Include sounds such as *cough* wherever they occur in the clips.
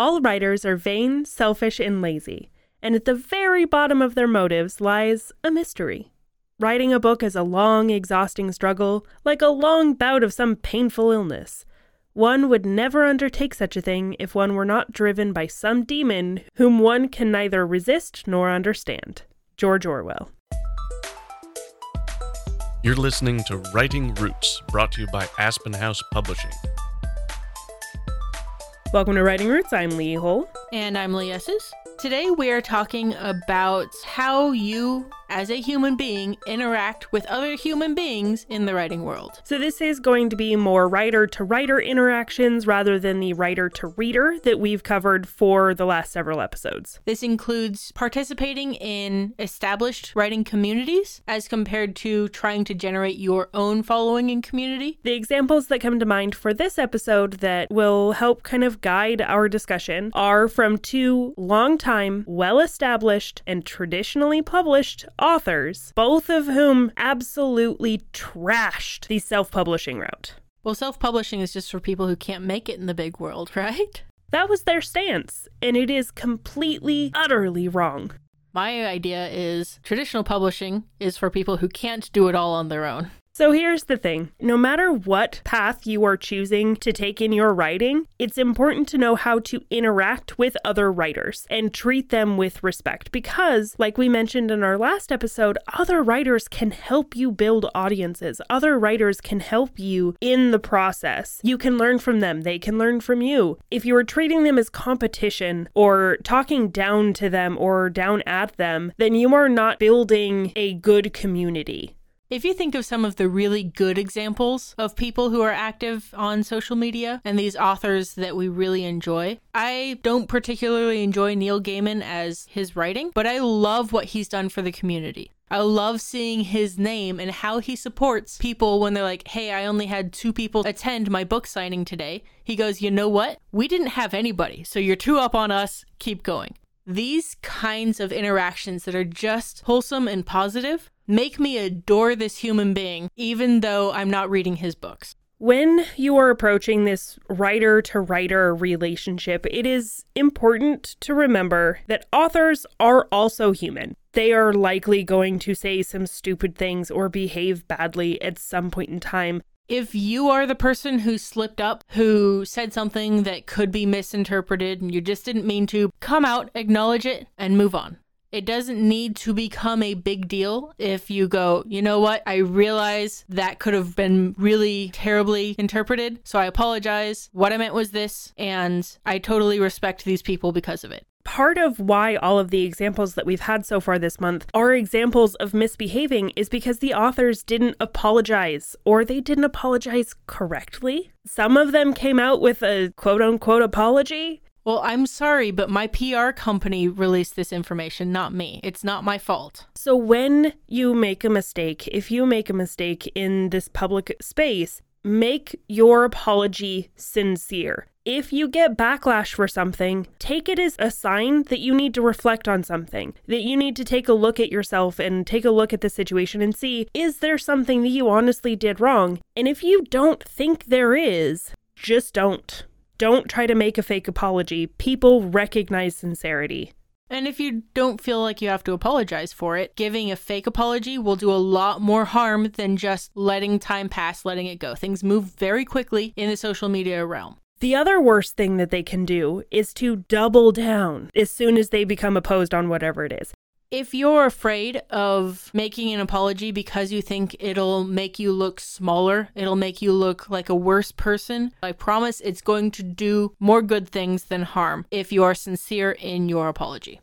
all writers are vain, selfish, and lazy, and at the very bottom of their motives lies a mystery. Writing a book is a long, exhausting struggle, like a long bout of some painful illness. One would never undertake such a thing if one were not driven by some demon whom one can neither resist nor understand. George Orwell. You're listening to Writing Roots, brought to you by Aspen House Publishing. Welcome to Writing Roots. I'm Lee Hole. And I'm Lee Esses. Today we are talking about how you as a human being interact with other human beings in the writing world. So, this is going to be more writer to writer interactions rather than the writer to reader that we've covered for the last several episodes. This includes participating in established writing communities as compared to trying to generate your own following and community. The examples that come to mind for this episode that will help kind of guide our discussion are from two long-time, well established, and traditionally published authors, both of whom absolutely trashed the self publishing route. Well, self publishing is just for people who can't make it in the big world, *laughs* right? That was their stance, and it is completely, utterly wrong. My idea is traditional publishing is for people who can't do it all on their own. So here's the thing no matter what path you are choosing to take in your writing, it's important to know how to interact with other writers and treat them with respect because, like we mentioned in our last episode, other writers can help you build audiences. Other writers can help you in the process. You can learn from them, they can learn from you. If you are treating them as competition or talking down to them or down at them, then you are not building a good community. If you think of some of the really good examples of people who are active on social media and these authors that we really enjoy, I don't particularly enjoy Neil Gaiman as his writing, but I love what he's done for the community. I love seeing his name and how he supports people when they're like, hey, I only had two people attend my book signing today. He goes, you know what? We didn't have anybody, so you're two up on us. Keep going. These kinds of interactions that are just wholesome and positive make me adore this human being, even though I'm not reading his books. When you are approaching this writer to writer relationship, it is important to remember that authors are also human. They are likely going to say some stupid things or behave badly at some point in time. If you are the person who slipped up, who said something that could be misinterpreted and you just didn't mean to, come out, acknowledge it, and move on. It doesn't need to become a big deal if you go, you know what, I realize that could have been really terribly interpreted, so I apologize. What I meant was this, and I totally respect these people because of it. Part of why all of the examples that we've had so far this month are examples of misbehaving is because the authors didn't apologize or they didn't apologize correctly. Some of them came out with a quote unquote apology, well, I'm sorry, but my PR company released this information, not me. It's not my fault. So, when you make a mistake, if you make a mistake in this public space, make your apology sincere. If you get backlash for something, take it as a sign that you need to reflect on something, that you need to take a look at yourself and take a look at the situation and see is there something that you honestly did wrong? And if you don't think there is, just don't. Don't try to make a fake apology. People recognize sincerity. And if you don't feel like you have to apologize for it, giving a fake apology will do a lot more harm than just letting time pass, letting it go. Things move very quickly in the social media realm. The other worst thing that they can do is to double down as soon as they become opposed on whatever it is. If you're afraid of making an apology because you think it'll make you look smaller, it'll make you look like a worse person, I promise it's going to do more good things than harm if you are sincere in your apology.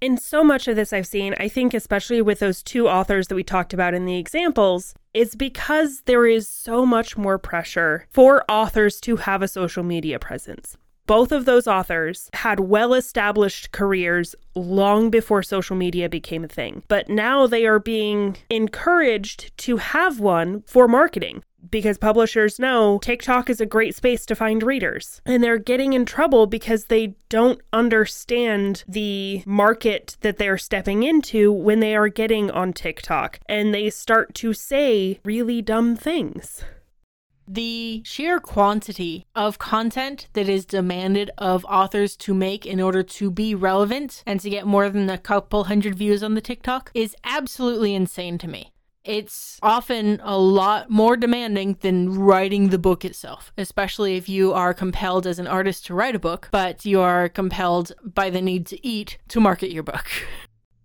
In so much of this I've seen, I think especially with those two authors that we talked about in the examples, is because there is so much more pressure for authors to have a social media presence. Both of those authors had well established careers long before social media became a thing, but now they are being encouraged to have one for marketing because publishers know TikTok is a great space to find readers. And they're getting in trouble because they don't understand the market that they're stepping into when they are getting on TikTok and they start to say really dumb things. The sheer quantity of content that is demanded of authors to make in order to be relevant and to get more than a couple hundred views on the TikTok is absolutely insane to me. It's often a lot more demanding than writing the book itself, especially if you are compelled as an artist to write a book, but you are compelled by the need to eat to market your book.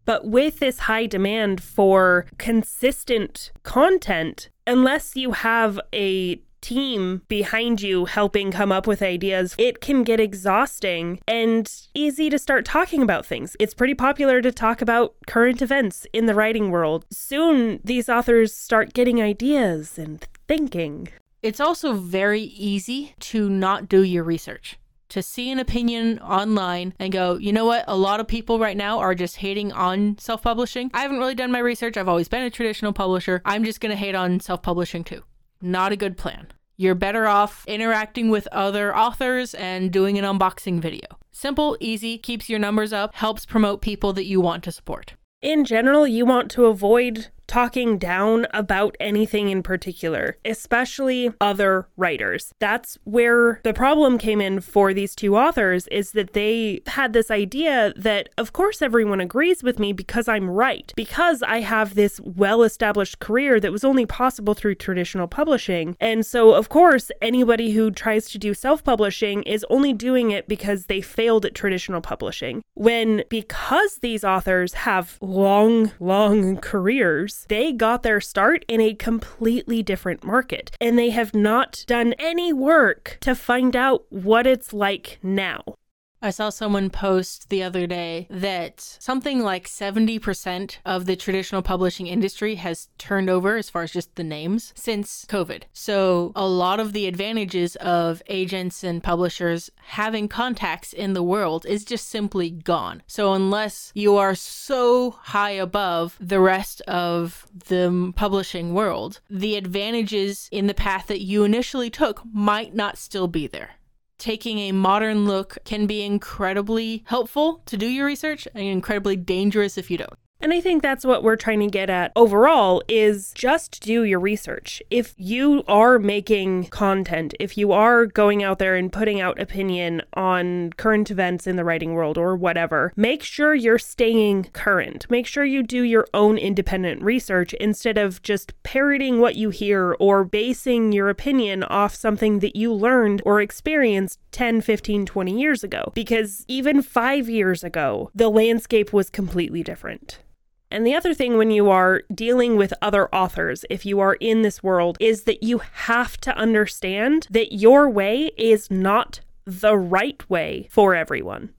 But with this high demand for consistent content, unless you have a team behind you helping come up with ideas, it can get exhausting and easy to start talking about things. It's pretty popular to talk about current events in the writing world. Soon, these authors start getting ideas and thinking. It's also very easy to not do your research to see an opinion online and go, you know what? A lot of people right now are just hating on self publishing. I haven't really done my research. I've always been a traditional publisher. I'm just going to hate on self publishing too. Not a good plan. You're better off interacting with other authors and doing an unboxing video. Simple, easy, keeps your numbers up, helps promote people that you want to support. In general, you want to avoid talking down about anything in particular, especially other writers. That's where the problem came in for these two authors is that they had this idea that of course everyone agrees with me because I'm right. Because I have this well-established career that was only possible through traditional publishing. And so of course anybody who tries to do self-publishing is only doing it because they failed at traditional publishing. When because these authors have long long careers they got their start in a completely different market and they have not done any work to find out what it's like now. I saw someone post the other day that something like 70% of the traditional publishing industry has turned over as far as just the names since COVID. So, a lot of the advantages of agents and publishers having contacts in the world is just simply gone. So, unless you are so high above the rest of the publishing world, the advantages in the path that you initially took might not still be there taking a modern look can be incredibly helpful to do your research and incredibly dangerous if you don't. And I think that's what we're trying to get at overall is just do your research. If you are making content, if you are going out there and putting out opinion on current events in the writing world or whatever, make sure you're staying current. Make sure you do your own independent research instead of just parroting what you hear or basing your opinion off something that you learned or experienced 10, 15, 20 years ago. Because even five years ago, the landscape was completely different. And the other thing when you are dealing with other authors, if you are in this world, is that you have to understand that your way is not the right way for everyone.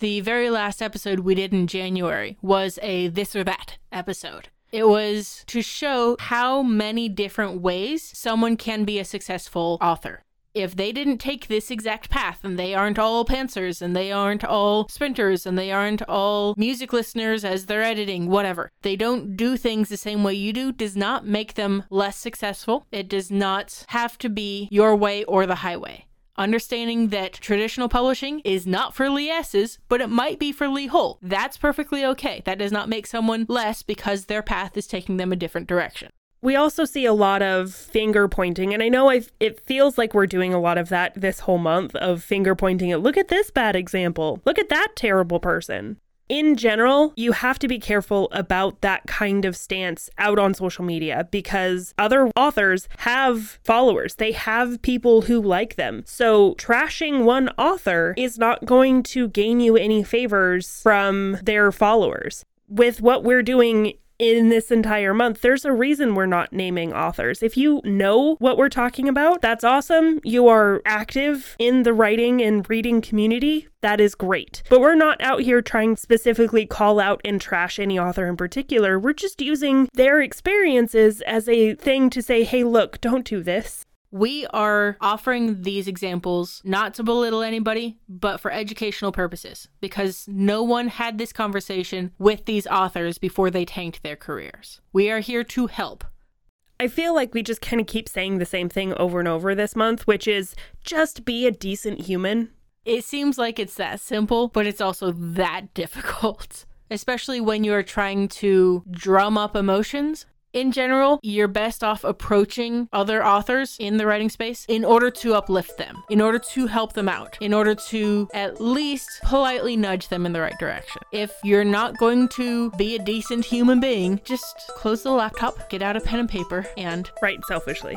The very last episode we did in January was a this or that episode. It was to show how many different ways someone can be a successful author if they didn't take this exact path and they aren't all pantsers and they aren't all sprinters and they aren't all music listeners as they're editing, whatever, they don't do things the same way you do, does not make them less successful. It does not have to be your way or the highway. Understanding that traditional publishing is not for Lee S's, but it might be for Lee Hull. That's perfectly okay. That does not make someone less because their path is taking them a different direction. We also see a lot of finger pointing, and I know I've, it feels like we're doing a lot of that this whole month of finger pointing at look at this bad example, look at that terrible person. In general, you have to be careful about that kind of stance out on social media because other authors have followers. They have people who like them. So, trashing one author is not going to gain you any favors from their followers. With what we're doing in this entire month, there's a reason we're not naming authors. If you know what we're talking about, that's awesome. You are active in the writing and reading community. That is great. But we're not out here trying specifically call out and trash any author in particular. We're just using their experiences as a thing to say, hey, look, don't do this. We are offering these examples not to belittle anybody, but for educational purposes, because no one had this conversation with these authors before they tanked their careers. We are here to help. I feel like we just kind of keep saying the same thing over and over this month, which is just be a decent human. It seems like it's that simple, but it's also that *laughs* difficult, especially when you're trying to drum up emotions in general, you're best off approaching other authors in the writing space in order to uplift them, in order to help them out, in order to at least politely nudge them in the right direction. If you're not going to be a decent human being, just close the laptop, get out a pen and paper, and write selfishly.